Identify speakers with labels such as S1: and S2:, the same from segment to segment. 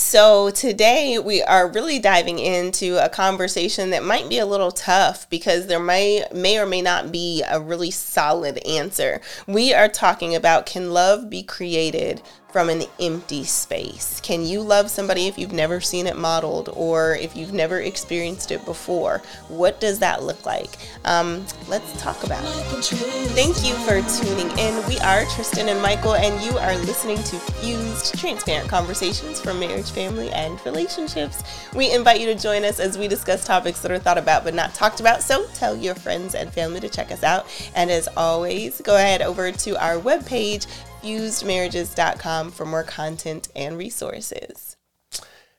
S1: So, today we are really diving into a conversation that might be a little tough because there may may or may not be a really solid answer. We are talking about can love be created from an empty space? Can you love somebody if you've never seen it modeled or if you've never experienced it before? What does that look like? Um, let's talk about it. Thank you for tuning in. We are Tristin and Michael, and you are listening to Fused Transparent Conversations for Marriage, Family, and Relationships. We invite you to join us as we discuss topics that are thought about but not talked about. So tell your friends and family to check us out. And as always, go ahead over to our webpage, fusedmarriages.com for more content and resources.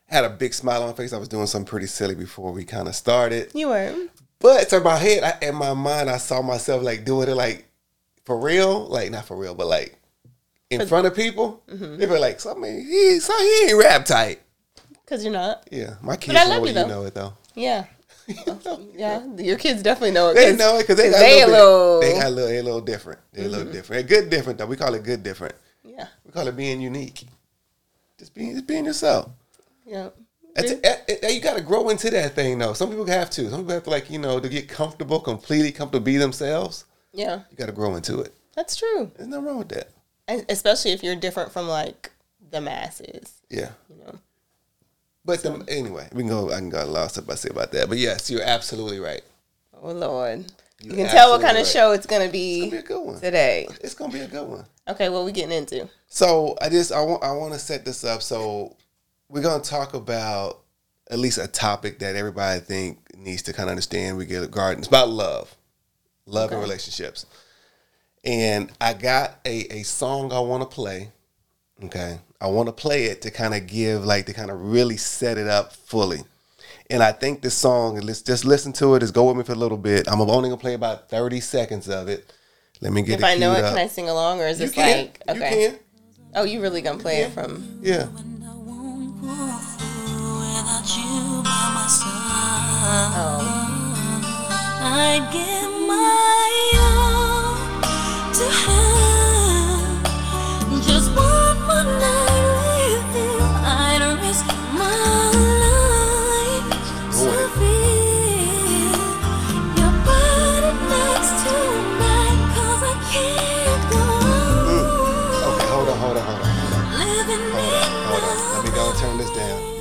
S2: Had a big smile on my face. I was doing something pretty silly before we kind of started.
S1: You were.
S2: But in my head, I, in my mind, I saw myself like doing it like for real, like not for real, but like in front of people.
S1: Mm-hmm.
S2: They were like, "So I mean, he, so he ain't rap tight."
S1: Because you're not.
S2: Yeah, my kids
S1: I love
S2: it.
S1: you,
S2: You know it though.
S1: Yeah. Yeah. Your kids definitely know it.
S2: They know it because they got
S1: they
S2: a little, bit, they got a little, a little different. They a little mm-hmm. different. They're good different though. We call it good different.
S1: Yeah.
S2: We call it being unique. Just being, just being yourself.
S1: Yeah.
S2: That's you got to grow into that thing though. Some people have to. Some people have to like you know to get comfortable, completely comfortable, be themselves.
S1: Yeah.
S2: You got to grow into it.
S1: That's true.
S2: There's nothing wrong with that.
S1: And especially if you're different from like the masses,
S2: Yeah.
S1: you know.
S2: But the, anyway, we can go. I can go a lot of stuff I say about that. But yes, you're absolutely right.
S1: Oh Lord. You,
S2: You're
S1: can tell what kind of
S2: right.
S1: show it's gonna be.
S2: It's gonna be a good one.
S1: today.
S2: It's gonna be a good one.
S1: Okay, what we getting into?
S2: So I just I want I want to set this up. So we're gonna talk about at least a topic that everybody I think needs to kind of understand. We get garden. It's about love, love and relationships. And I got a a song I want to play. Okay, I want to play it to kind of give like to kind of really set it up fully. And I think this song, let's just listen to it. Just go with me for a little bit. I'm only gonna play about 30 seconds of it. Let me get
S1: If
S2: it
S1: I know it,
S2: up.
S1: can I sing along or is
S2: you
S1: this
S2: can.
S1: like
S2: You
S1: okay?
S2: can.
S1: Oh, you really gonna play it from
S2: Yeah.
S3: Without you by my side,
S1: oh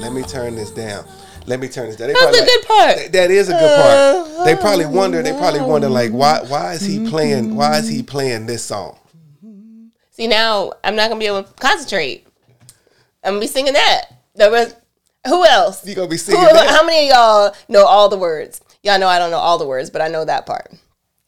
S2: Let me turn this down. Let me turn this down. They
S1: That's
S2: probably
S1: the good part.
S2: That- that is a good part. Uh-huh. They probably wonder. They probably wonder like why why is he mm-hmm. playing why is he playing this song? Mm-hmm.
S1: See now I'm not gonna be able to concentrate. I'm gonna be singing that. The rest, who else?
S2: You gonna be
S1: Who,
S2: singing that?
S1: how many of y'all know all the words? Y'all know I don't know all the words, but I know that part.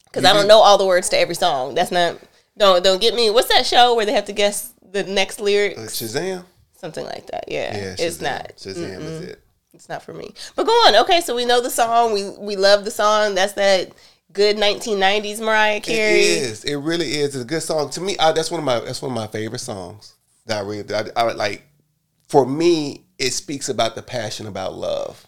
S1: Because I don't know all the words to every song. That's not don't don't get me. What's that show where they have to guess the next lyric?
S2: Uh, Shazam.
S1: Something like that. Yeah.
S2: Yeah,
S1: it's
S2: Shazam.
S1: not.
S2: Shazam is it.
S1: It's not for me. But go on. Okay, so we know the song. We we love the song. That's that good 1990s Mariah
S2: It
S1: Carey.
S2: is. It really is. It's a good song. To me, I, that's one of my that's one of my favorite songs. That I really I, I like. For me, it speaks about the passion about love.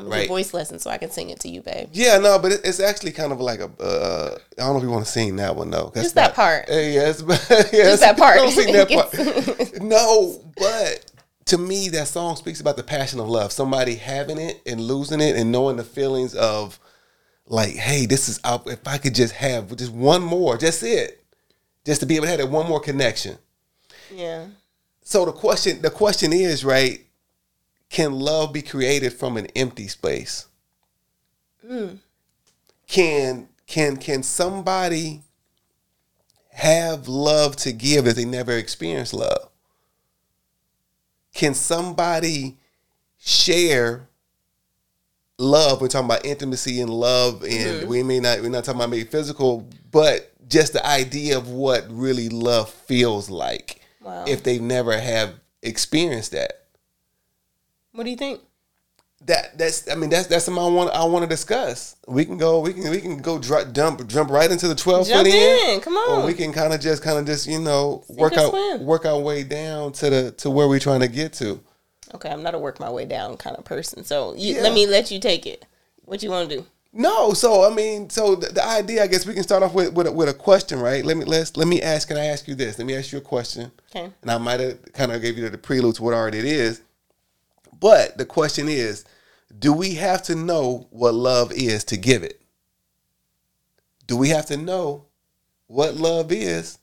S1: I'm gonna
S2: Right.
S1: get voice lessons so I can sing it to you, babe.
S2: Yeah, no, but it, it's actually kind of like a. Uh, I don't know if you want to sing that one though. That's
S1: Just that part.
S2: Uh, yes, but yes,
S1: that part.
S2: Don't sing that part. no, but to me, that song speaks about the passion of love. Somebody having it and losing it, and knowing the feelings of, like, hey, this is. out If I could just have just one more, just it, just to be able to have that one more connection.
S1: Yeah.
S2: So the question, the question is, right? Can love be created from an empty space? Mm. Can can can somebody have love to give that they never experienced love? Can somebody share love? We're talking about intimacy and love, and mm-hmm. we may not we're not talking about maybe physical, but just the idea of what really love feels like
S1: Wow.
S2: if they never have experienced that.
S1: What do you think?
S2: That that's I mean that's that's something I want I want to discuss. We can go we can we can go dr- jump jump right into the twelve
S1: Jump
S2: foot in.
S1: in. Come
S2: Or
S1: on.
S2: we can kind of just kind of just you know work out
S1: swim.
S2: work our way down to the to where we're trying to get to.
S1: Okay, I'm not a work my way down kind of person. So you,
S2: Yeah.
S1: let me let you take it. What you want to do?
S2: No, so I mean, so the, the idea, I guess, we can start off with with a, with a question, right? Let me let's let me ask. Can I ask you this? Let me ask you a question,
S1: Okay.
S2: and I might have kind of gave you the prelude to what already it is. But the question is, do we have to know what love is to give it? Do we have to know what love is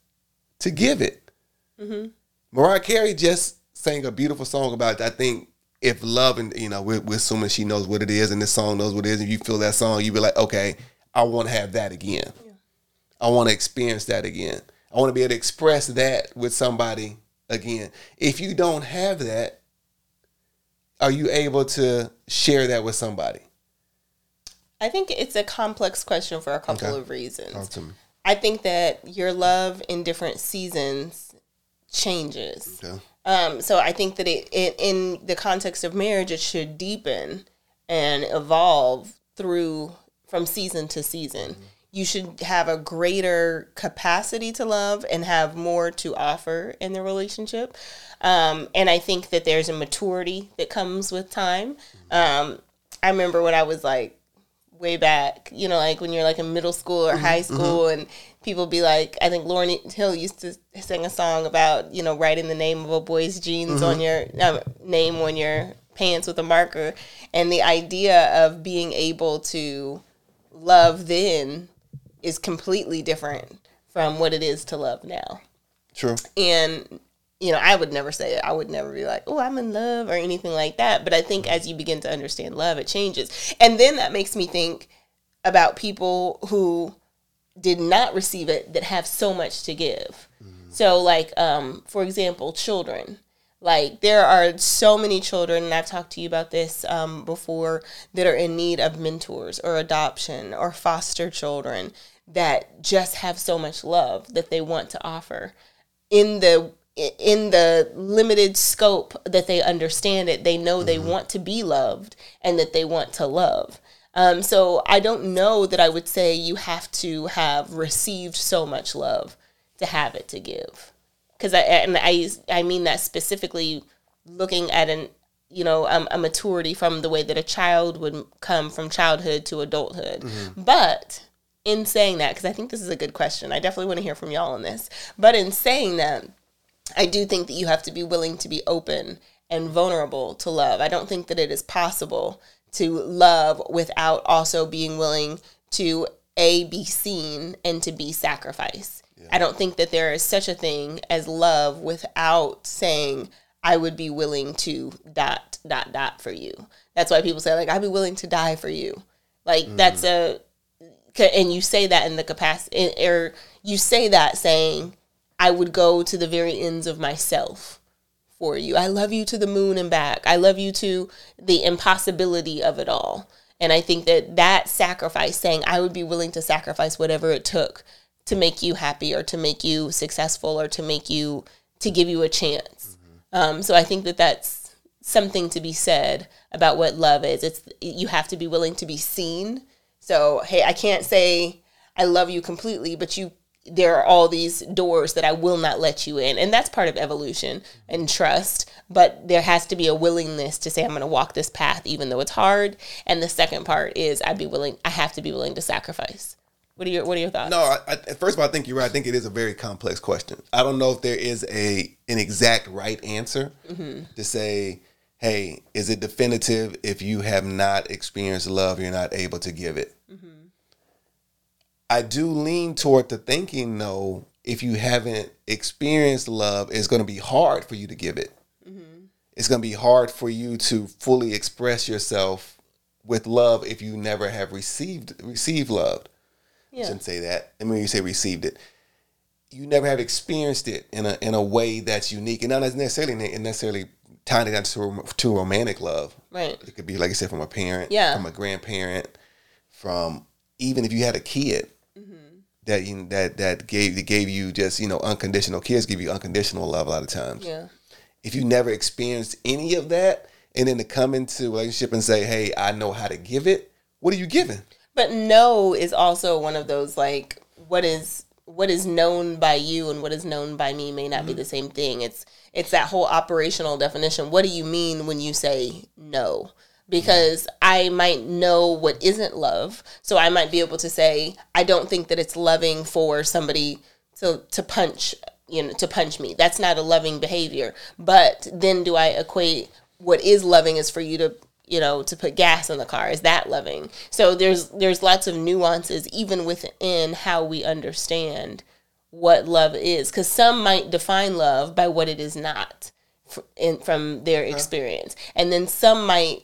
S2: to give it? Mm-hmm. Mariah Carey just sang a beautiful song about. I think if love and you know we're, we're assuming she knows what it is, and this song knows what it is. If you feel that song, you be like, okay, I want to have that again. I want to experience that again. I want to be able to express that with somebody again. If you don't have that, are you able to share that with somebody?
S1: I think it's a complex question for a couple
S2: Okay.
S1: of reasons.
S2: Talk to me.
S1: I think that your love in different seasons changes.
S2: Okay.
S1: Um, so I think that it, it in the context of marriage, it should deepen and evolve through from season to season. You should have a greater capacity to love and have more to offer in the relationship. Um, and I think that there's a maturity that comes with time. Um, I remember when I was like way back, you know, like when you're like in middle school or high school and people be like, I think Lauryn Hill used to sing a song about, you know, writing the name of a boy's jeans on your um, name on your pants with a marker. And the idea of being able to love then is completely different from what it is to love now.
S2: True.
S1: And you know, I would never say it. I would never be like, "Oh, I'm in love" or anything like that. But I think as you begin to understand love, it changes, and then that makes me think about people who did not receive it that have so much to give. So, like, um, for example, children. Like, there are so many children, and I've talked to you about this um, before, that are in need of mentors or adoption or foster children that just have so much love that they want to offer in the in the limited scope that they understand it. They know they want to be loved and that they want to love. Um, so i don't know that i would say you have to have received so much love to have it to give. Because i and i i mean that specifically looking at an you know um, a maturity from the way that a child would come from childhood to adulthood. But in saying that because i think this is a good question i definitely want to hear from y'all on this but in saying that I do think that you have to be willing to be open and vulnerable to love. I don't think that it is possible to love without also being willing to a be seen and to be sacrifice. I don't think that there is such a thing as love without saying I would be willing to dot dot dot for you. That's why people say like I'd be willing to die for you. Like mm. that's a and you say that in the capacity or you say that saying I would go to the very ends of myself for you. I love you to the moon and back. I love you to the impossibility of it all. And I think that that sacrifice, saying I would be willing to sacrifice whatever it took to make you happy or to make you successful or to make you, to give you a chance. Um, so I think that that's something to be said about what love is. It's, you have to be willing to be seen. So, hey, I can't say I love you completely, but you there are all these doors that I will not let you in. And that's part of evolution and trust. But there has to be a willingness to say, I'm going to walk this path, even though it's hard. And the second part is I'd be willing, I have to be willing to sacrifice. What are your, what are your thoughts?
S2: No, I, I, first of all, I think you're right. I think it is a very complex question. I don't know if there is a an exact right answer mm-hmm. to say, hey, is it definitive if you have not experienced love, you're not able to give it? Mm-hmm. I do lean toward the thinking, though, if you haven't experienced love, it's going to be hard for you to give it. Mm-hmm. It's going to be hard for you to fully express yourself with love if you never have received received love. I shouldn't say that. I mean, you say received it. You never have experienced it in a in a way that's unique, and not necessarily necessarily it down to, to romantic love.
S1: Right.
S2: It could be, like I said, from a parent,
S1: Yeah.
S2: from a grandparent, from even if you had a kid
S1: Mm-hmm.
S2: that you that that gave that gave you just you know unconditional. Kids give you unconditional love a lot of times.
S1: Yeah.
S2: If you never experienced any of that, and then to come into a relationship and say, "Hey, I know how to give it," what are you giving?
S1: But no is also one of those like what is what is known by you and what is known by me may not be the same thing. It's it's that whole operational definition. What do you mean when you say no? Because I might know what isn't love. So I might be able to say I don't think that it's loving for somebody to to punch you know to punch me. That's not a loving behavior. But then do I equate what is loving is for you to you know to put gas in the car is that loving so there's there's lots of nuances even within how we understand what love is because some might define love by what it is not in, from their uh-huh. experience and then some might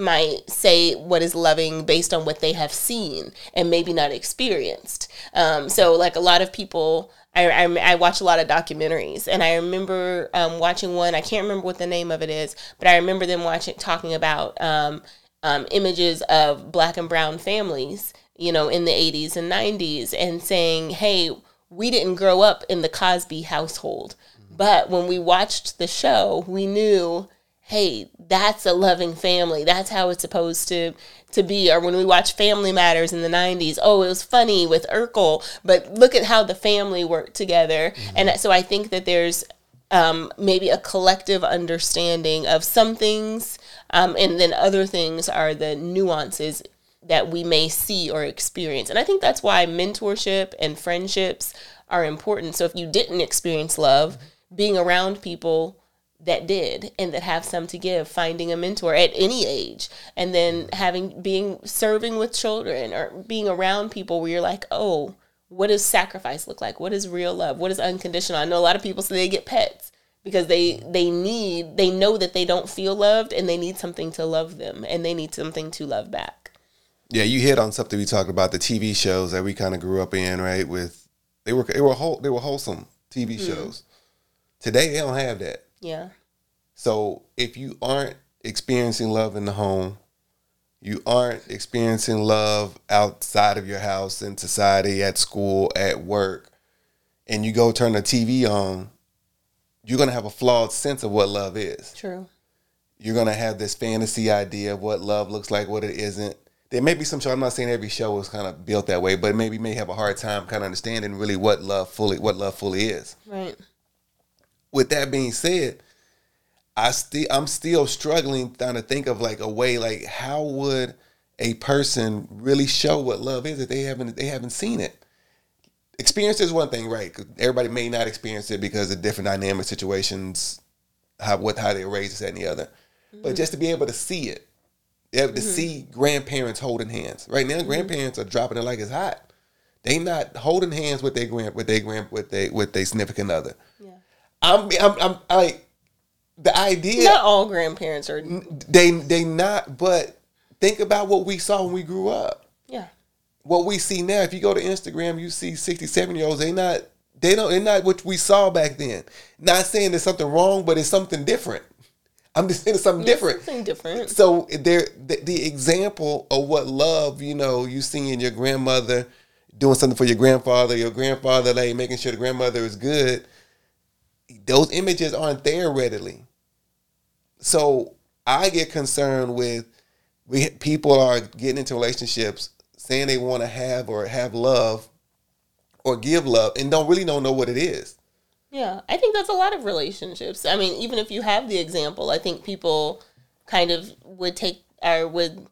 S1: might say what is loving based on what they have seen and maybe not experienced. Um, so, like a lot of people, I, I, I watch a lot of documentaries, and I remember um, watching one. I can't remember what the name of it is, but I remember them watching talking about um, um, images of black and brown families, you know, in the '80s and '90s, and saying, "Hey, we didn't grow up in the Cosby household, but when we watched the show, we knew." Hey, that's a loving family. That's how it's supposed to to be. Or when we watch Family Matters in the '90s, oh, it was funny with Urkel, but look at how the family worked together. And so I think that there's um, maybe a collective understanding of some things, um, and then other things are the nuances that we may see or experience. And I think that's why mentorship and friendships are important. So if you didn't experience love, being around people that did and that have some to give finding a mentor at any age and then having being serving with children or being around people where you're like oh what does sacrifice look like what is real love what is unconditional i know a lot of people say they get pets because they they need they know that they don't feel loved and they need something to love them and they need something to love back
S2: Yeah, you hit on something we talked about the TV shows that we kind of grew up in, right? With they were they were whole, they were wholesome TV mm-hmm. shows. Today they don't have that.
S1: Yeah
S2: So if you aren't experiencing love in the home, you aren't experiencing love outside of your house in society, at school, at work, and you go turn the TV on, you're gonna have a flawed sense of what love is.
S1: true
S2: You're gonna have this fantasy idea of what love looks like, what it isn't. There may be some show. I'm not saying every show is kind of built that way, but maybe may have a hard time kind of understanding really what love fully what love fully is
S1: right
S2: with that being said, I still I'm still struggling trying to think of like a way like how would a person really show what love is if they haven't they haven't seen it. Experience is one thing, right? everybody may not experience it because of different dynamic situations, how what how they raised this and the other. But mm-hmm. just to be able to see it, to mm-hmm. see grandparents holding hands. Right now, mm-hmm. grandparents are dropping it like it's hot. They not holding hands with their grand with their grand with their with their significant other. I'm, I'm, I'm like the idea.
S1: not all grandparents are
S2: They, they not. But think about what we saw when we grew up.
S1: yeah
S2: What we see now. If you go to Instagram, you see 67 year olds. They not. They don't. They're not what we saw back then. Not saying there's something wrong, but it's something different. I'm just saying it's something different.
S1: something different
S2: So there, the, the example of what love, you know, you seeing your grandmother doing something for your grandfather, your grandfather like making sure the grandmother is good. Those images aren't there readily. So I get concerned with we people are getting into relationships saying they want to have or have love or give love and don't really don't know what it is.
S1: Yeah, I think that's a lot of relationships. I mean, even if you have the example, I think people kind of would take or would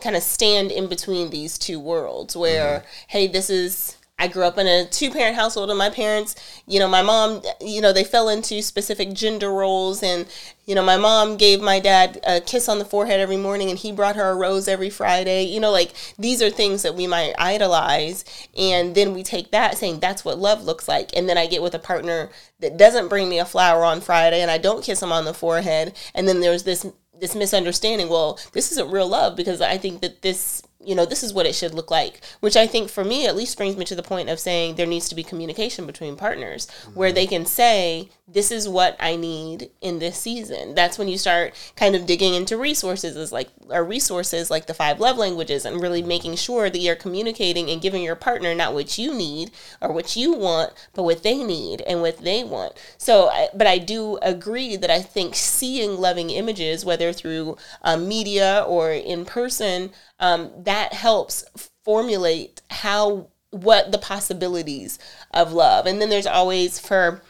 S1: kind of stand in between these two worlds where, mm-hmm. hey, this is. I grew up in a two parent household, and my parents, you know, my mom, you know, they fell into specific gender roles. And, you know, my mom gave my dad a kiss on the forehead every morning, and he brought her a rose every Friday. You know, like these are things that we might idolize. And then we take that saying that's what love looks like. And then I get with a partner that doesn't bring me a flower on Friday, and I don't kiss him on the forehead. And then there's this this misunderstanding well this isn't real love because i think that this you know this is what it should look like which i think for me at least brings me to the point of saying there needs to be communication between partners where mm-hmm. they can say this is what i need in this season. That's when you start kind of digging into resources is like or resources like the five love languages and really making sure that you're communicating and giving your partner not what you need or what you want but what they need and what they want. So but i do agree that i think seeing loving images whether through um, media or in person um, that helps formulate how what the possibilities of love. And then there's always for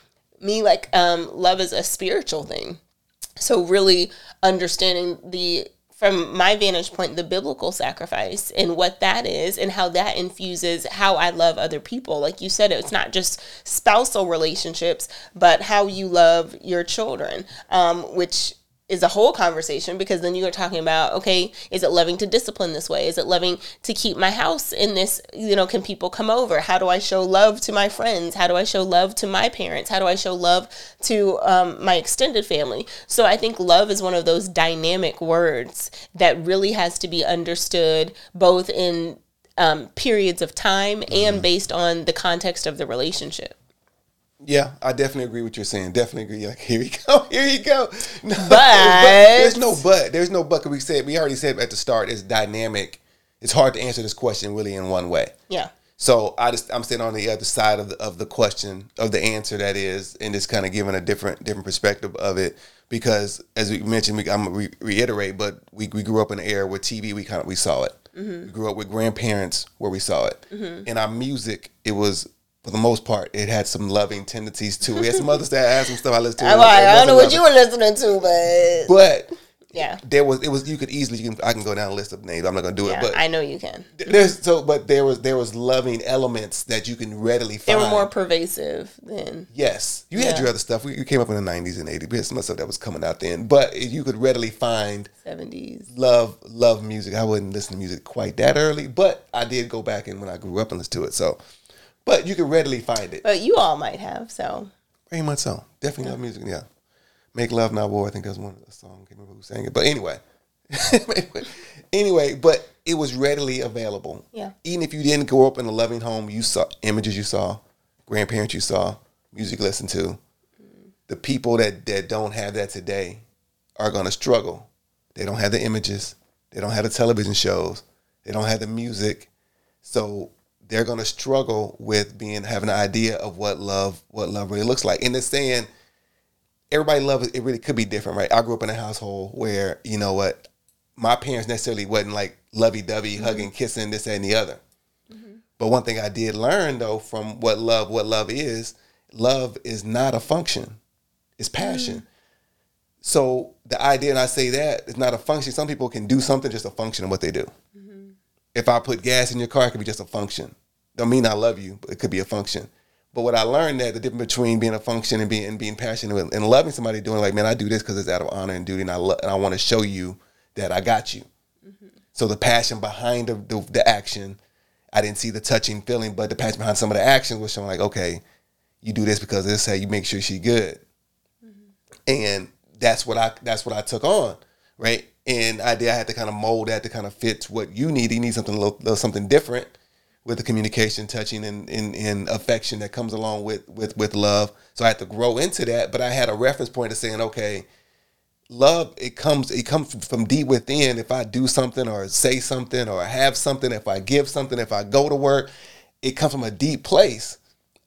S1: me like um, love is a spiritual thing. So really understanding the from my vantage point the biblical sacrifice and what that is and how that infuses how i love other people. Like you said it's not just spousal relationships but how you love your children um, which is a whole conversation because then you are talking about okay is it loving to discipline this way? Is it loving to keep my house in this you know can people come over? How do i show love to my friends? How do i show love to my parents? How do i show love to um, my extended family? So i think love is one of those dynamic words that really has to be understood both in um, periods of time and based on the context of the relationship
S2: Yeah, I definitely agree with you're saying. Definitely agree. Like, here you go, here you go. No,
S1: But-
S2: there's no but. There's no but. 'cause We said we already said at the start. It's dynamic. It's hard to answer this question really in one way.
S1: yeah
S2: So I just I'm sitting on the other side of the of the question of the answer that is, and just kind of giving a different different perspective of it because as we mentioned, we, I'm re- reiterate, but we, we grew up in an era where TV we kind of we saw it.
S1: Mm-hmm.
S2: We grew up with grandparents where we saw it. In our music, it was for the most part it had some loving tendencies too. it. We had some other stuff, I had some stuff I listened to.
S1: I'm like, I don't know what you were listening to, but
S2: but
S1: yeah,
S2: there was it was you could easily you can, I can go down a list of names. I'm not gonna do
S1: yeah,
S2: it, but
S1: I know you can.
S2: there's so but there was there was loving elements that you can readily find.
S1: They were more pervasive than
S2: Yes, you had your other stuff. We, you came up in the '90s and '80s. We had some stuff that was coming out then, but you could readily find
S1: 70s.
S2: love, love music. I wouldn't listen to music quite that early, but I did go back and when I grew up and listen to it. So, but you can readily find it.
S1: But you all might have, so
S2: Very much so. Definitely love music. Yeah, "Make Love Not War." I think that's one of the songs. Can't remember who sang it, but anyway, anyway, but it was readily available.
S1: Yeah.
S2: Even if you didn't grow up in a loving home, you saw images you saw, grandparents you saw, music listened to. The people that that don't have that today are going to struggle. They don't have the images. They don't have the television shows. They don't have the music. So they're going to struggle with being having an idea of what love what love really looks like. And it's saying everybody love it. It really could be different, right? I grew up in a household where you know what, my parents necessarily wasn't like lovey dovey, mm-hmm. hugging, kissing, this that, and the other. Mm-hmm. But one thing I did learn though from what love what love is, love is not a function, it's mm-hmm. passion. So the idea, and I say that it's not a function. Some people can do something just a function of what they do. If I put gas in your car, it could be just a function. Don't mean I love you, but it could be a function. But what I learned that the difference between being a function and being and being passionate and- loving somebody, doing like, man, I do this because it's out of honor and duty, and I lo- and I want to show you that I got you. Mm-hmm. So the passion behind the, the the action, I didn't see the touching feeling, but the passion behind some of the actions was showing like, okay, you do this because this how you make sure she good mm-hmm. and that's what I that's what I took on, right? And I did I had to kind of mold that to kind of fit what you need. You need something a little, little something different with the communication, touching, and, and and affection that comes along with with with love. So I had to grow into that, but I had a reference point of saying, okay, love it comes it comes from deep within. If I do something or say something or have something, if I give something, if I go to work, it comes from a deep place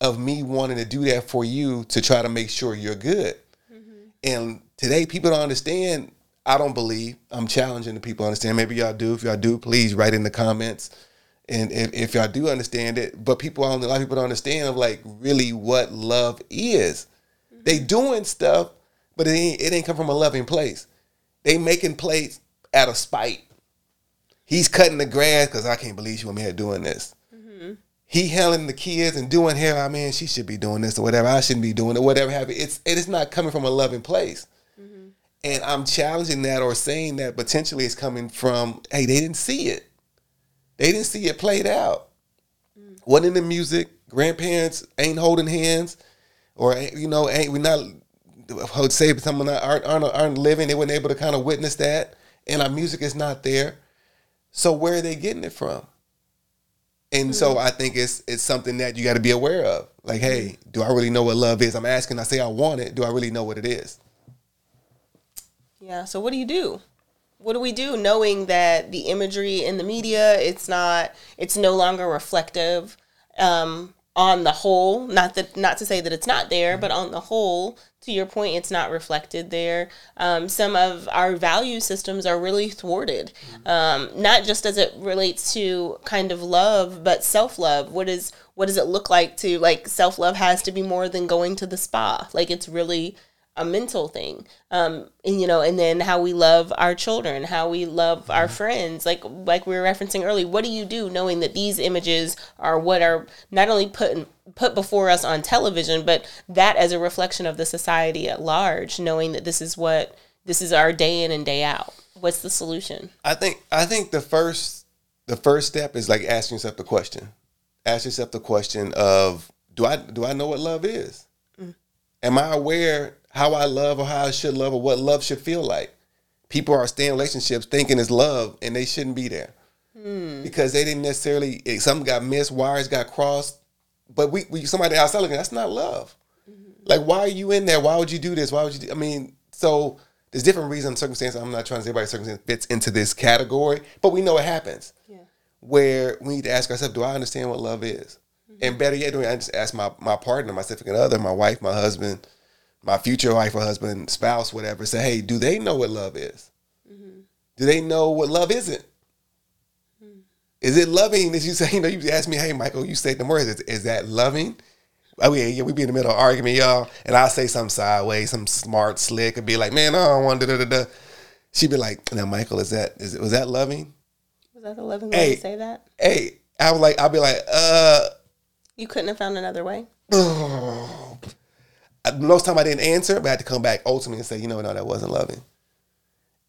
S2: of me wanting to do that for you to try to make sure you're good. Mm-hmm. And today, people don't understand. I don't believe. I'm challenging the people to understand. Maybe y'all do. If y'all do, please write in the comments. And if, if y'all do understand it, but people, a lot of people don't understand of like really what love is. They mm-hmm. doing stuff, but it ain't, it ain't come from a loving place. They making plays out of spite. He's cutting the grass because I can't believe she me here doing this mm-hmm. he handling the kids and doing hair. I mean, she should be doing this or whatever. I shouldn't be doing it. Whatever have it. It's it is not coming from a loving place. Mm-hmm. And I'm challenging that or saying that potentially it's coming from hey, they didn't see it. They didn't see it played out. Wasn't in the music. Grandparents ain't holding hands, or you know, ain't we not? I would say someone that aren't, aren't aren't living. They weren't able to kind of witness that, and our music is not there. So where are they getting it from? And so mm-hmm. I think it's it's something that you got to be aware of. Like, hey, do I really know what love is? I'm asking. I say I want it. Do I really know what it is?
S1: Yeah. So what do you do? What do we do knowing that the imagery in the media it's not it's no longer reflective um, on the whole? Not that not to say that it's not there, but on the whole, to your point, it's not reflected there. Um, some of our value systems are really thwarted, um, not just as it relates to kind of love, but self love. What is what does it look like to like self love has to be more than going to the spa? Like it's really a mental thing um and you know and then how we love our children how we love our friends like like we were referencing earlier what do you do knowing that these images are what are not only put in, put before us on television but that as a reflection of the society at large knowing that this is what this is our day in and day out. What's the solution?
S2: I think I think the first the first step is like asking yourself the question. Ask yourself the question of do I do I know what love is? Am I aware how I love or how I should love or what love should feel like? People are staying in relationships thinking it's love and they shouldn't be there. Hmm. Because they didn't necessarily something got missed, wires got crossed. But we, we somebody outside looking, that's not love. Mm-hmm. Like, why are you in there? Why would you do this? Why would you? Do, I mean, so there's different reasons, circumstances. I'm not trying to say everybody's circumstance fits into this category, but we know it happens.
S1: Yeah.
S2: Where we need to ask ourselves, do I understand what love is? Mm-hmm. And better yet, do I just ask my my partner, my significant other, my wife, my husband, my future wife or husband, spouse, whatever. Say, hey, do they know what love is? Do they know what love isn't? Is it loving? As you say, you know, you ask me, hey, Michael, you say the words. Is, is that loving? Oh, mean, yeah, we be in the middle of argument, y'all, and I say something sideways, some smart, slick, and be like, man, I don't want da da da da. She'd be like, now, Michael, is that is was that loving?
S1: Was that the loving way
S2: Hey.
S1: to say that?
S2: Hey, I was like, I'll be like, uh,
S1: You couldn't have found another way?
S2: most time I didn't answer, but I had to come back ultimately and say, you know, no, that wasn't loving.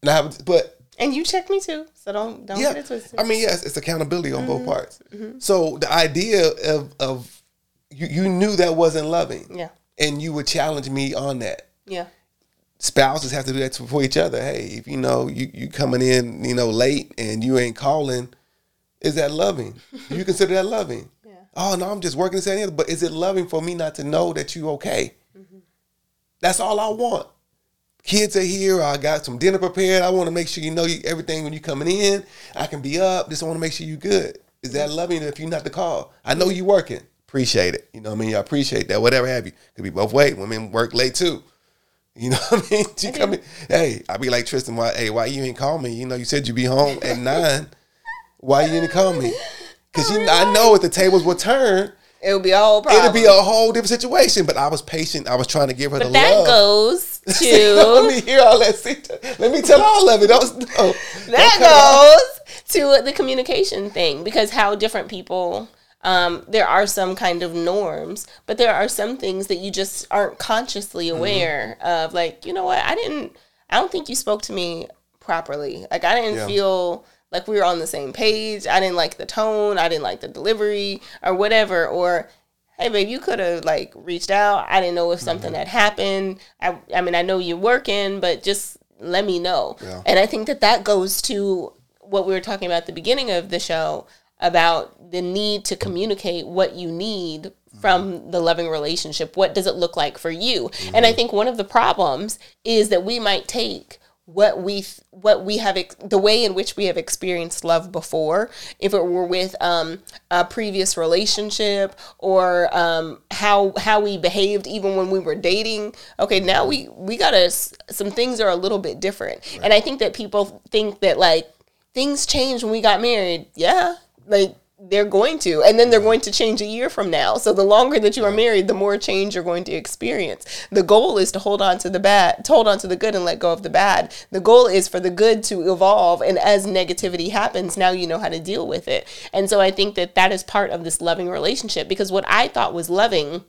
S2: And I have, but
S1: And you checked me too, so don't don't
S2: yeah,
S1: get it twisted.
S2: I mean, yes, it's accountability on
S1: Mm-hmm.
S2: both parts. So the idea of of you, you knew that wasn't loving,
S1: yeah,
S2: and you would challenge me on that.
S1: yeah,
S2: Spouses have to do that for each other. Hey, if you know you you coming in, you know, late and you ain't calling, is that loving? Do you consider that loving?
S1: Yeah.
S2: Oh no, I'm just working this and the other. But is it loving for me not to know that you okay? That's all I want. Kids are here. I got some dinner prepared. I want to make sure you know you, everything when you coming in. I can be up. Just want to make sure you good. Is that loving if you not the call? I know you working. Appreciate it. You know what I mean? I appreciate that. Whatever have you. Could be both ways. Women work late too. You know what I mean? She come in. Hey, I be like Tristin. Why? Hey, why you ain't call me? You know, you said you be home at nine. Why you didn't call me? Because you, I know if the tables would turn,
S1: it would be a whole problem.
S2: it'd be a whole different situation. But I was patient. I was trying to give her
S1: but
S2: the
S1: that
S2: love.
S1: goes
S2: Let me hear all that. See, Let me tell all of it. Don't, no.
S1: that goes to the communication thing because how different people um, there are some kind of norms but there are some things that you just aren't consciously
S2: Mm-hmm.
S1: aware of like you know what i didn't i don't think you spoke to me properly like i didn't
S2: Yeah.
S1: feel like we were on the same page. I didn't like the tone. I didn't like the delivery or whatever. Or hey babe you could have like reached out. I didn't know if something
S2: Mm-hmm.
S1: had happened. I i mean i know you're working but just let me know.
S2: Yeah.
S1: and i think that that goes to what we were talking about at the beginning of the show about the need to communicate what you need from the loving relationship. What does it look like for you? And i think one of the problems is that we might take what we what we have the way in which we have experienced love before if it were with um, a previous relationship or um, how how we behaved even when we were dating okay now we we gotta some things are a little bit different. And i think that people think that like things changed when we got married. Yeah. Like they're going to and then they're going to change a year from now. So the longer that you are married the more change you're going to experience. The goal is to hold on to the bad to hold on to the good and let go of the bad. The goal is for the good to evolve and as negativity happens now you know how to deal with it. And so i think that that is part of this loving relationship because what i thought was loving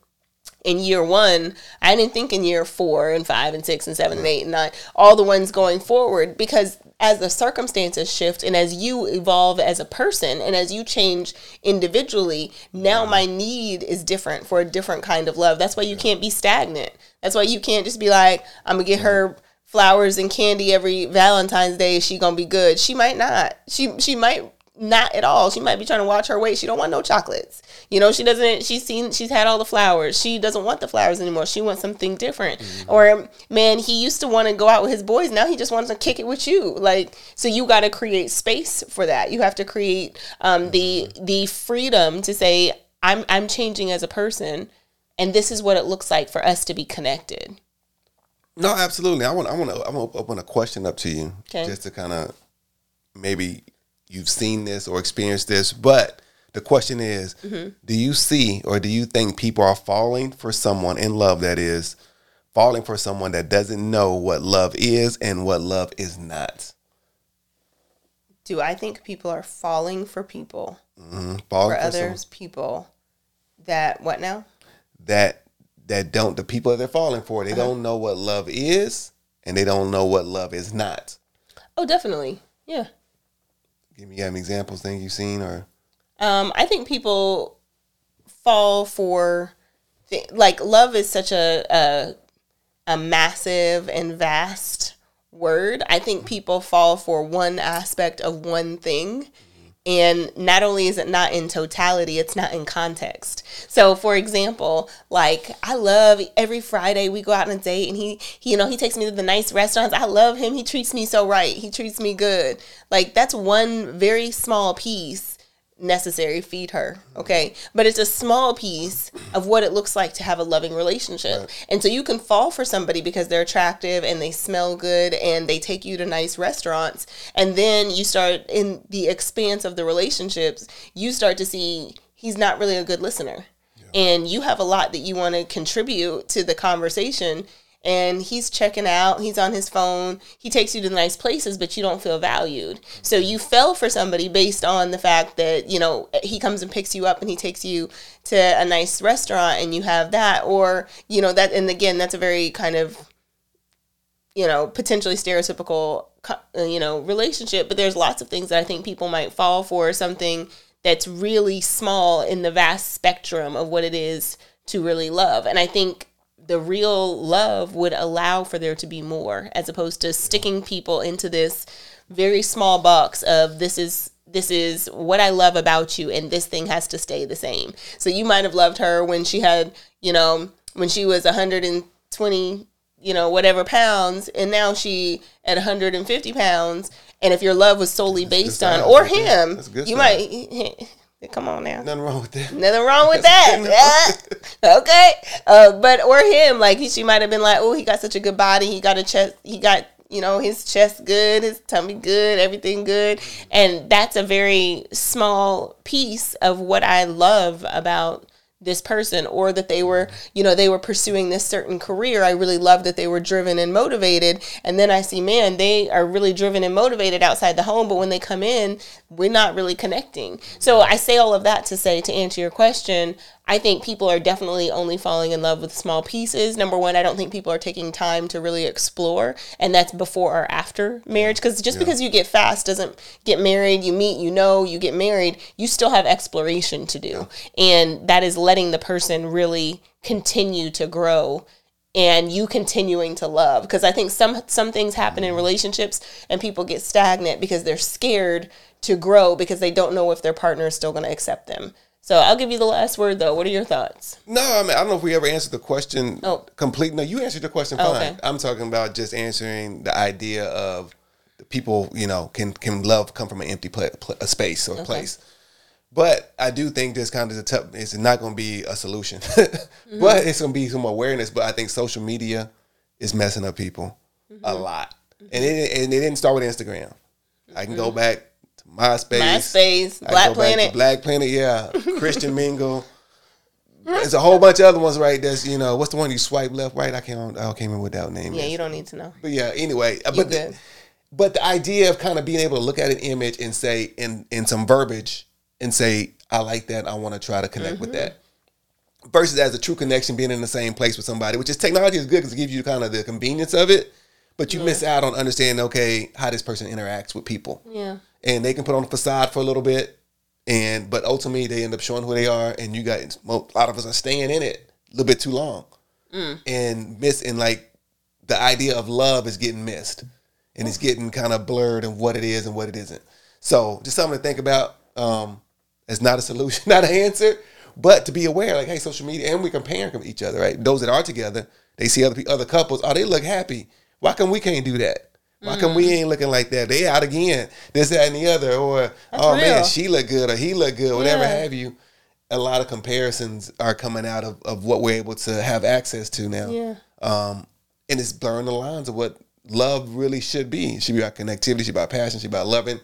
S1: in year one, I didn't think in year four and five and six and seven and eight and nine, all the ones going forward, because as the circumstances shift and as you evolve as a person and as you change individually, now my need is different for a different kind of love. That's why you can't be stagnant. That's why you can't just be like, I'm gonna get her flowers and candy every Valentine's Day. Is she gonna be good? She might not. She she might not at all. She might be trying to watch her weight. She don't want no chocolates. You know, she doesn't. She's seen. She's had all the flowers. She doesn't want the flowers anymore. She wants something different. Or man, he used to want to go out with his boys. Now he just wants to kick it with you. Like so, you got to create space for that. You have to create um, the the freedom to say, I'm I'm changing as a person, and this is what it looks like for us to be connected.
S2: No, absolutely. I want. I want to. I want to open a question up to you,
S1: Okay.
S2: just to kind of maybe you've seen this or experienced this, but the question is,
S1: Mm-hmm.
S2: do you see or do you think people are falling for someone in love that is falling for someone that doesn't know what love is and what love is not?
S1: Do I think people are falling for people
S2: Mhm. Falling
S1: for
S2: for, someone
S1: others people that what now?
S2: that that don't the people that they're falling for
S1: Uh-huh.
S2: they don't know what love is and they don't know what love is not.
S1: Oh, definitely. Yeah.
S2: Give me any examples, things you've seen, or
S1: Um, I think people fall for th- like love is such a, a a massive and vast word. I think people fall for one aspect of one thing. And not only is it not in totality, it's not in context. So, for example, like I love every Friday we go out on a date and he, he, you know, he takes me to the nice restaurants. I love him. He treats me so right. He treats me good. Like that's one very small piece necessary feed her okay? But it's a small piece of what it looks like to have a loving relationship. And so you can fall for somebody because they're attractive and they smell good and they take you to nice restaurants. And then you start in the expanse of the relationships you start to see he's not really a good listener. And you have a lot that you want to contribute to the conversation and he's checking out he's on his phone he takes you to nice places but you don't feel valued. So you fell for somebody based on the fact that you know he comes and picks you up and he takes you to a nice restaurant and you have that or you know that and again that's a very kind of you know potentially stereotypical uh, you know relationship but there's lots of things that i think people might fall for something that's really small in the vast spectrum of what it is to really love. And i think the real love would allow for there to be more as opposed to sticking people into this very small box of this is this is what I love about you and this thing has to stay the same. So you might have loved her when she had, you know, when she was 120, you know, whatever pounds and now she at 150 pounds and if your love was solely based on or him, you
S2: stuff.
S1: might come on now.
S2: nothing wrong with that.
S1: Nothing wrong with that. Yeah. okay. Uh, but or him, like he, she might have been like, oh, he got such a good body. He got a chest. He got you know his chest good, his tummy good, everything good, and that's a very small piece of what I love about this person or that they were you know they were pursuing this certain career i really love that they were driven and motivated. And then i see man they are really driven and motivated outside the home but when they come in we're not really connecting. So i say all of that to say to answer your question i think people are definitely only falling in love with small pieces. Number one i don't think people are taking time to really explore and that's before or after marriage because just because you get fast doesn't get married you meet you know you get married you still have exploration to do. And that is letting the person really continue to grow and you continuing to love because i think some some things happen in mm. relationships and people get stagnant because they're scared to grow because they don't know if their partner is still going to accept them so i'll give you the last word though what are your thoughts
S2: No, I mean I don't know if we ever answered the question
S1: Oh.
S2: complete. No, you answered the question
S1: Oh,
S2: fine.
S1: okay.
S2: I'm talking about just answering the idea of people. You know, can can love come from an empty pla- pla- a space or a place? But I do think this kind of is a tough. It's not going to be a solution,
S1: Mm-hmm.
S2: but it's going to be some awareness. But I think social media is messing up people
S1: Mm-hmm.
S2: a lot, and it and it didn't start with Instagram. I can go back to MySpace,
S1: myspace black planet
S2: Black Planet, yeah. Christian Mingle. There's a whole bunch of other ones, right? That's you know, what's the one you swipe left, right? I can't, I can't remember what that name
S1: yeah
S2: is.
S1: you don't need to know
S2: But yeah, anyway, uh,
S1: You
S2: but the, but the idea of kind of being able to look at an image and say in in some verbiage and say, I like that, I want to try to connect with
S1: Mm-hmm.
S2: that. Versus as a true connection, being in the same place with somebody, which is technology is good because it gives you kind of the convenience of it, but you miss out on understanding okay how this person interacts with people
S1: yeah
S2: and they can put on a facade for a little bit, and but ultimately they end up showing who they are, and you got a lot of us are staying in it a little bit too long, and miss and like the idea of love is getting missed, and it's getting kind of blurred and what it is and what it isn't. So just something to think about. Um, it's not a solution, not an answer, but to be aware, like hey, social media, and we comparing each other, right? Those that are together, they see other other couples, oh, they look happy. Why come we can't do that? Why come we ain't looking like that? They out again, this, that, and the other, or oh man, she look good or he look good, whatever
S1: Yeah.
S2: have you. A lot of comparisons are coming out of, of what we're able to have access to now.
S1: Yeah.
S2: Um, and it's blurring the lines of what love really should be. It should be about connectivity, it should be about passion, it should be about loving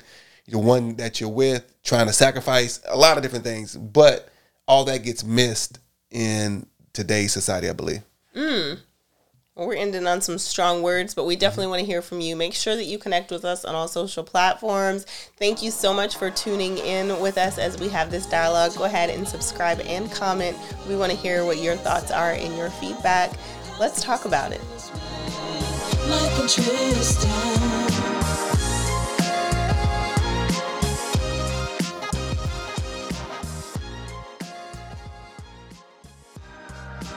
S2: the one that you're with, trying to sacrifice a lot of different things. But all that gets missed in today's society, I believe.
S1: Well, we're ending on some strong words, but we definitely mm-hmm. want to hear from you. Make sure that you connect with us on all social platforms. Thank you so much for tuning in with us as we have this dialogue. Go ahead and subscribe and comment. We want to hear what your thoughts are and your feedback. Let's talk about it.
S3: like a Tristin.